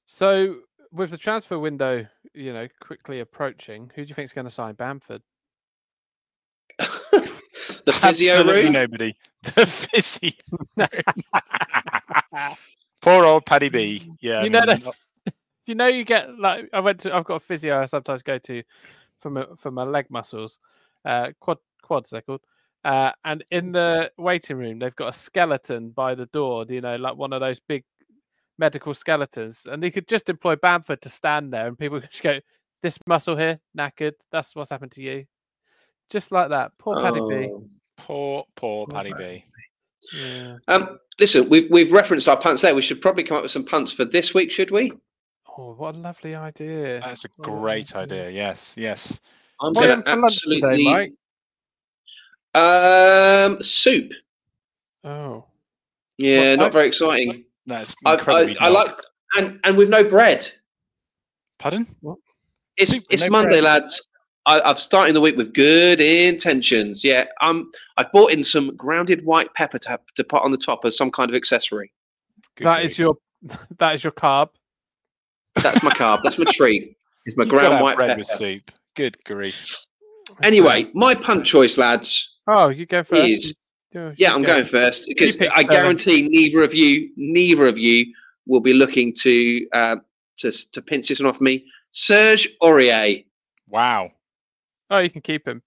So, with the transfer window, you know, quickly approaching, who do you think is going to sign Bamford? the physio Absolutely room. nobody. The physio. Poor old Paddy B. Yeah. I you know mean, that you know you get like I went to I've got a physio I sometimes go to for my for my leg muscles, uh quad quads they're called. Uh, and in the waiting room they've got a skeleton by the door, you know, like one of those big medical skeletons. And they could just employ Bamford to stand there and people could just go, This muscle here, knackered, that's what's happened to you. Just like that. Poor Paddy B. Oh. Poor, poor Poor Paddy Paddy B. Yeah. Um, listen, we've we've referenced our punts there. We should probably come up with some punts for this week, should we? Oh, what a lovely idea. That's a great lovely idea. Yes, yes. I'm What are you going to for lunch today. Mike? Um, soup. Oh. Yeah, What not type? very exciting. That's I, incredibly I, I dark. like and and with no bread. Pardon? What? It's Soup it's no Monday, bread. lads. I, I'm starting the week with good intentions. Yeah, um, I've bought in some grounded white pepper to, to put on the top as some kind of accessory. Good That is grief. your that is your carb. That's my carb. That's my treat. It's my You've ground white bread pepper. with soup. Good grief. Anyway, my punt choice, lads, Oh, you go first. is You- you yeah, I'm go. going first because I Sterling. guarantee neither of you, neither of you, will be looking to uh, to to pinch this one off me. Serge Aurier, Wow. Oh, you can keep him.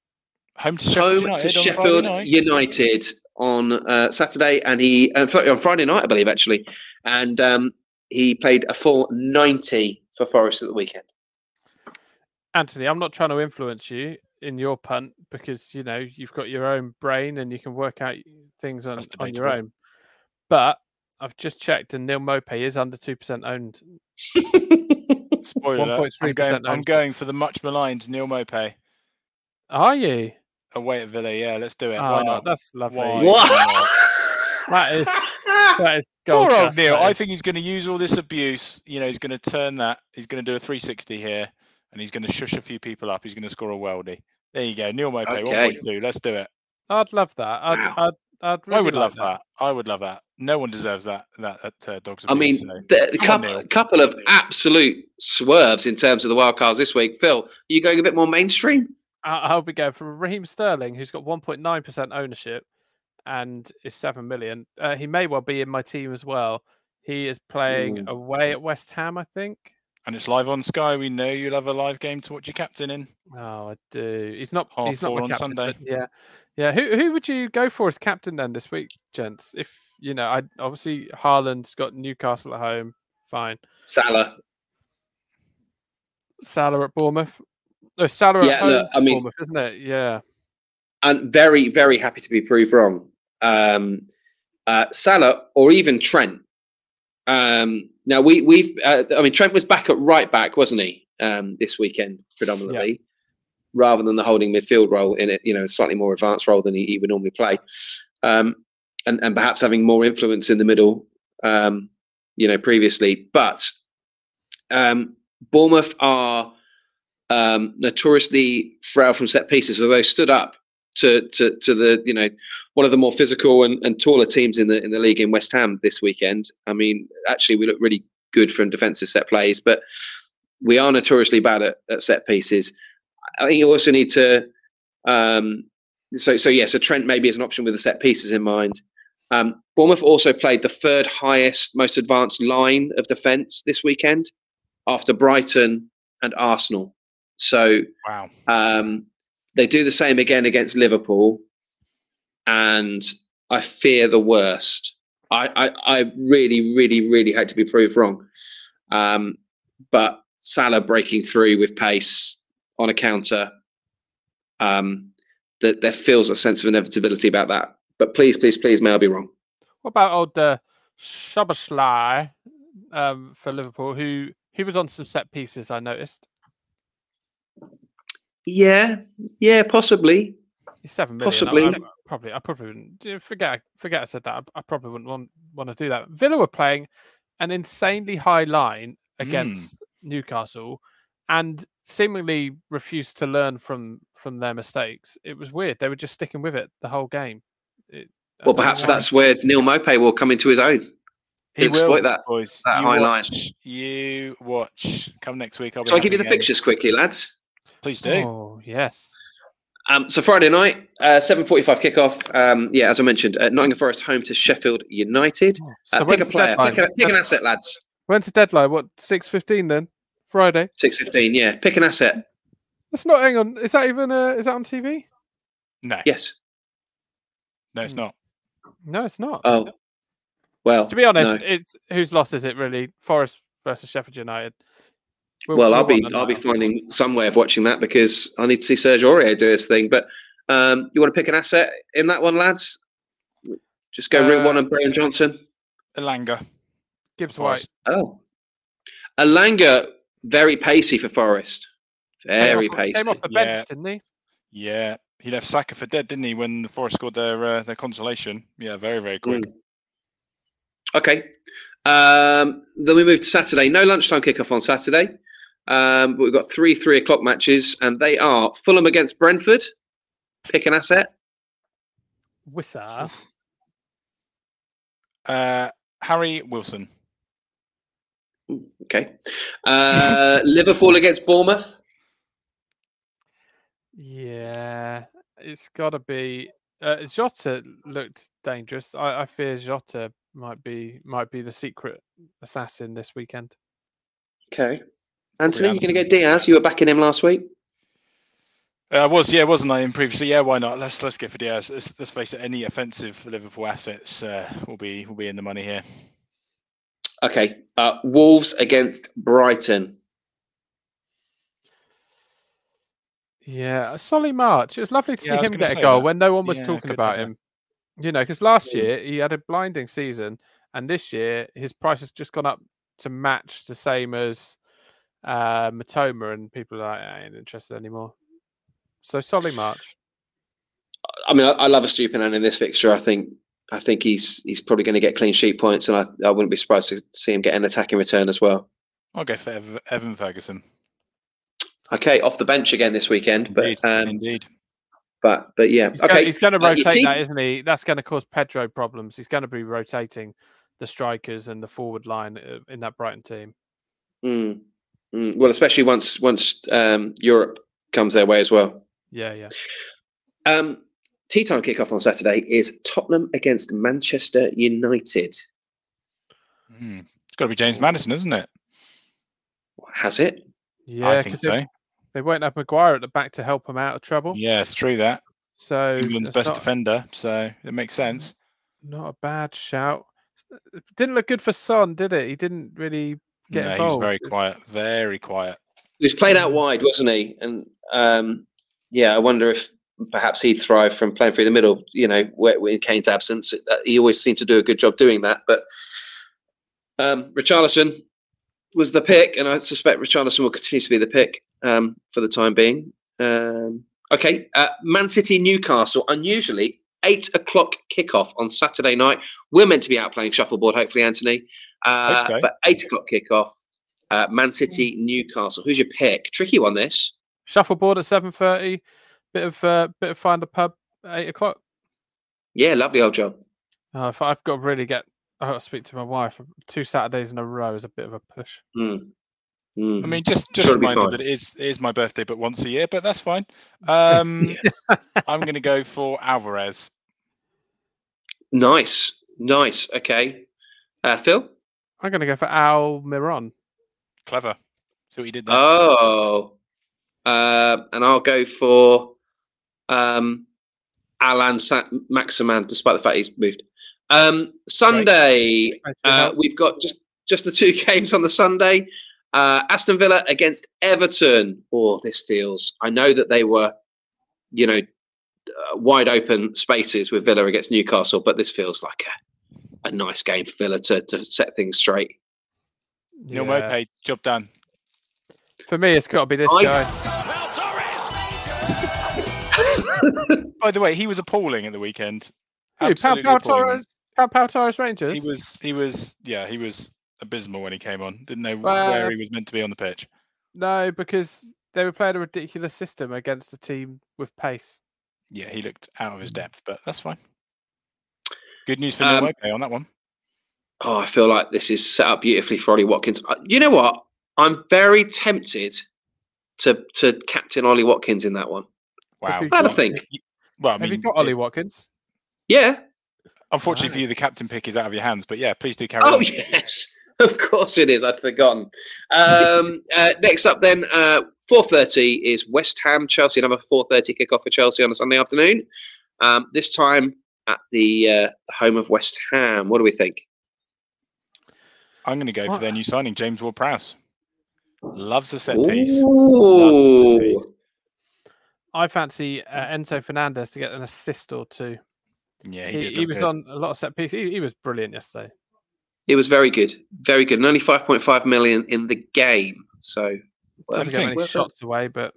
Home to Sheffield home United to Sheffield Friday night. United on uh, Saturday, and he uh, on Friday night, I believe, actually, and um, he played a full ninety for Forest at the weekend. Anthony, I'm not trying to influence you in your punt because you know you've got your own brain and you can work out things on, on your own. But I've just checked and Neal Maupay is under two percent owned. Spoiler alert. I'm 1.3% going, I'm going for the much maligned Neal Maupay Are you? away at Villa. Yeah, let's do it. Why Oh, not? that's lovely. Why? what? That is that is Gold Poor old Neal. I think he's going to use all this abuse. You know, he's going to turn that. He's going to do a 360 here, and he's going to shush a few people up. He's going to score a weldy. There you go, Neal Maupay. Okay. 1.2. Let's do it. I'd love that. I'd, Wow. I'd, I'd I really would love that. I would love that. No one deserves that. That at uh, dogs. I mean, abuse, so. the, the Come on, couple, Neal. couple of absolute swerves in terms of the wild cards this week. Phil, are you going a bit more mainstream? I- I'll be going for Raheem Sterling, who's got 1.9% ownership and is 7 million. Uh, he may well be in my team as well. He is playing Ooh. away at West Ham, I think. And it's live on Sky. We know you'll have a live game to watch your captain in. Oh, I do. He's not. Half he's not four my on captain. Sunday. yeah, yeah. Who who would you go for as captain then this week, gents? If you know, I obviously Haaland's got Newcastle at home. Fine. Salah. Salah at Bournemouth. No, Salah at Yeah, home. look, I mean- Bournemouth, isn't it? Yeah. and very, very happy to be proved wrong. Um, uh, Salah or even Trent. Um, now we we've uh, I mean Trent was back at right back, wasn't he? Um, this weekend predominantly, rather than the holding midfield role in it, you know, slightly more advanced role than he, he would normally play, um, and and perhaps having more influence in the middle, um, you know, previously. But um, Bournemouth are um, notoriously frail from set pieces, although stood up to, to to the you know one of the more physical and, and taller teams in the in the league in West Ham this weekend. I mean, actually, we look really good from defensive set plays, but we are notoriously bad at, at set pieces. I think you also need to. Um, so so yeah, so Trent maybe is an option with the set pieces in mind. Um, Bournemouth also played the third highest, most advanced line of defence this weekend, after Brighton and Arsenal. So Wow. um, they do the same again against Liverpool, and I fear the worst. I, I, I really, really, really hate to be proved wrong, um, but Salah breaking through with pace on a counter, um, that there feels a sense of inevitability about that. But please, please, please, may I be wrong? What about old uh, Szoboszlai um, for Liverpool, who he was on some set pieces. I noticed. Yeah, yeah, possibly. He's seven million. Possibly. I, probably. I probably wouldn't yeah, forget. Forget I said that. I, I probably wouldn't want want to do that. Villa were playing an insanely high line against hmm. Newcastle, and seemingly refused to learn from from their mistakes. It was weird. They were just sticking with it the whole game. It, Well, don't know perhaps that's where Neil Mopay will come into his own. He exploit will, that- boys. that you high line. You watch. Come next week. I'll be So I give you the having a- fixtures quickly, lads. Please do. Oh yes. Um, so Friday night, uh, seven forty-five kickoff. Um, yeah, as I mentioned, uh, Nottingham Forest home to Sheffield United. Oh, Uh, so pick a player, pick, a, pick an asset, lads. When's the deadline? What six fifteen then? Friday. Six fifteen. Yeah, pick an asset. That's not. Hang on. Is that even? Uh, is that on TV? No, Yes. no, it's Hmm. not. No, it's not. Oh, well. to be honest, no. it's whose loss is it really? Forest versus Sheffield United. We'll- well, we'll I'll be I'll be finding some way of watching that because I need to see Serge Aurier do his thing. But um, you want to pick an asset in that one, lads? Just go ring Uh, one and Brennan Johnson. Elanga. Gibbs White. Oh, Elanga, very pacey for Forest. Very came off, pacey. Came off the bench, Yeah. didn't he? Yeah, he left Saka for dead, didn't he? When the Forest scored their uh, their consolation. Yeah, very very quick. Mm. Okay. Um, then we move to Saturday. No lunchtime kickoff on Saturday. Um, but we've got three three o'clock matches, and they are Fulham against Brentford. Pick an asset. Wissa. Uh, Harry Wilson. Okay. Uh, Liverpool against Bournemouth. Yeah, it's got to be. Uh, Jota looked dangerous. I, I fear Jota might be might be the secret assassin this weekend. Okay. Anthony, you're going to go Diaz. You were backing him last week. Uh, I was, yeah, wasn't I? In previously, yeah. Why not? Let's let's go for Diaz. Let's, let's face it. Any offensive Liverpool assets uh, will be will be in the money here. Okay. Uh, Wolves against Brighton. Yeah, a Solly March. It was lovely to Yeah, see was him get a goal that. when no one was Yeah, talking about header. him. You know, because last year he had a blinding season, and this year his price has just gone up to match the same as uh, Mitoma, and people are like, I ain't interested anymore. So Solly March. I mean, I, I love Estupinan in this fixture. I think I think he's he's probably going to get clean sheet points, and I, I wouldn't be surprised to see him get an attacking return as well. I'll go for Ev- Evan Ferguson. Okay, off the bench again this weekend, but Indeed, um, indeed. but but yeah, He's okay. Gonna, he's going to Uh, rotate team- that, isn't he? That's going to cause Pedro problems. He's going to be rotating the strikers and the forward line uh, in that Brighton team. Mm, mm. Well, especially once once um, Europe comes their way as well. Yeah, yeah. Um, tea time kickoff on Saturday is Tottenham against Manchester United. Mm. It's got to be James Maddison, isn't it? Has it? Yeah, I think 'cause they, so. they won't have Maguire at the back to help him out of trouble. Yeah, it's true that So England's best not, defender, so it makes sense. not a bad shout. Didn't look good for Son, did it? He didn't really get no, involved. he's very quiet, very quiet. He was played out wide, wasn't he? And um, yeah, I wonder if perhaps he'd thrive from playing through the middle. You know, where, in Kane's absence, Uh, he always seemed to do a good job doing that. But um, Richarlison was the pick, and I suspect Richarlison will continue to be the pick um, for the time being. Um, okay, uh, Man City Newcastle, unusually eight o'clock kickoff on Saturday night. We're meant to be out playing shuffleboard, hopefully, Anthony. Uh, Hope. But eight o'clock kickoff. Uh, Man City Newcastle. Who's your pick? Tricky one. This. Shuffleboard at seven thirty. Bit of uh, bit of find a pub at eight o'clock. Yeah, lovely old job. If I've got to really get, I got to speak to my wife. Two Saturdays in a row is a bit of a push. Mm. Mm. I mean, just just Sure it'll be reminded fine. that it is it is my birthday, but once a year, but that's fine. Um, I'm going to go for Alvarez. nice, nice. Okay, uh, Phil. I'm going to go for Al Miron. Clever. See what you did there. Oh, uh, and I'll go for um, Alan Sa- Maximin, despite the fact he's moved. Um, Sunday, Thanks for your uh, we've got just just the two games on the Sunday. Uh, Aston Villa against Everton. Oh, this feels. I know that they were, you know, uh, wide open spaces with Villa against Newcastle, but this feels like a, a nice game for Villa to, to set things straight. Neal Yeah. Maupay, job done. For me, it's got to be this I- guy. By the way, he was appalling at the weekend. Who, Pau Absolutely Pau appalling. Torres, Pau Pau Torres Rangers. He was he was yeah he was abysmal when he came on. Didn't know Well, where he was meant to be on the pitch. No, because they were playing a ridiculous system against a team with pace. Yeah, he looked out of his depth, but that's fine. Good news for Neal Um, Maupay on that one. Oh, I feel like this is set up beautifully for Ollie Watkins. Uh, You know what? I'm very tempted to to captain Ollie Watkins in that one. Wow. I have a think. Well, I Have you got Ollie Watkins? Yeah. unfortunately for you, the captain pick is out of your hands. But yeah, please do carry Oh on. yes, of course it is. I'd forgotten. Um, uh, next up, then, uh, four thirty is West Ham Chelsea. Another four thirty kickoff for Chelsea on a Sunday afternoon. Um, this time at the uh, home of West Ham. What do we think? I'm going to go What? for their new signing, James Ward-Prowse. Loves a set piece. Loves set piece. I fancy uh, Enzo Fernandez to get an assist or two. Yeah, he, He, did. he was good. on a lot of set pieces. He, he was brilliant yesterday. It was very good, very good. And only five point five million in the game. So, well, Doesn't think many shots away, but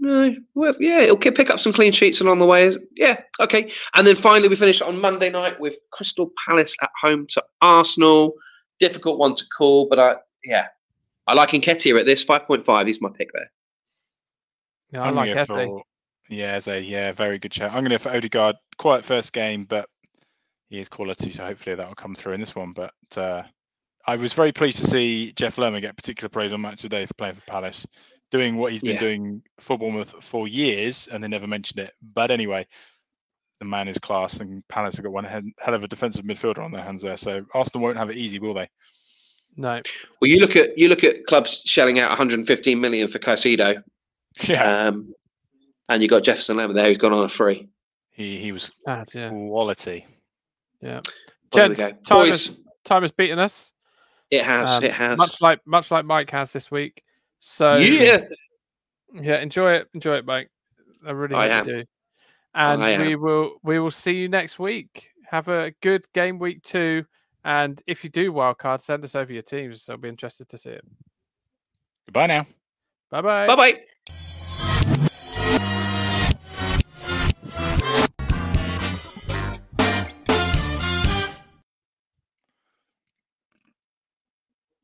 No, well, yeah, it'll pick up some clean sheets along the way. Yeah, okay. And then finally, we finish on Monday night with Crystal Palace at home to Arsenal. Difficult one to call, but I, yeah, I like Nketiah at this five point five. He's my pick there. yeah, I I'm like gonna go Eze. for- Yeah, as a yeah, very good shout. I'm going to for Odegaard. Quiet first game, but he is quality, so hopefully that will come through in this one. But uh, I was very pleased to see Jeff Lerma get particular praise on match today for playing for Palace, doing what he's been Yeah. doing for Bournemouth for years, and they never mentioned it. But anyway, the man is class, and Palace have got one hell of a defensive midfielder on their hands there. So Arsenal won't have it easy, will they? No, Well, you look at you look at clubs shelling out 115 million for Caicedo, Yeah, um, and you got Jefferson Lerma there who's gone on a free. he he was bad, yeah, quality. yeah. There Gents, time Boys, has, time has beaten us. it has, um, it has. Much like much like Mike has this week. So yeah, yeah, enjoy it, enjoy it, Mike. I really I hope am. do. And I we am. will we will see you next week. Have a good game week two. And if you do wildcard, send us over your teams. I'll be interested to see it. Goodbye now. Bye bye. bye bye.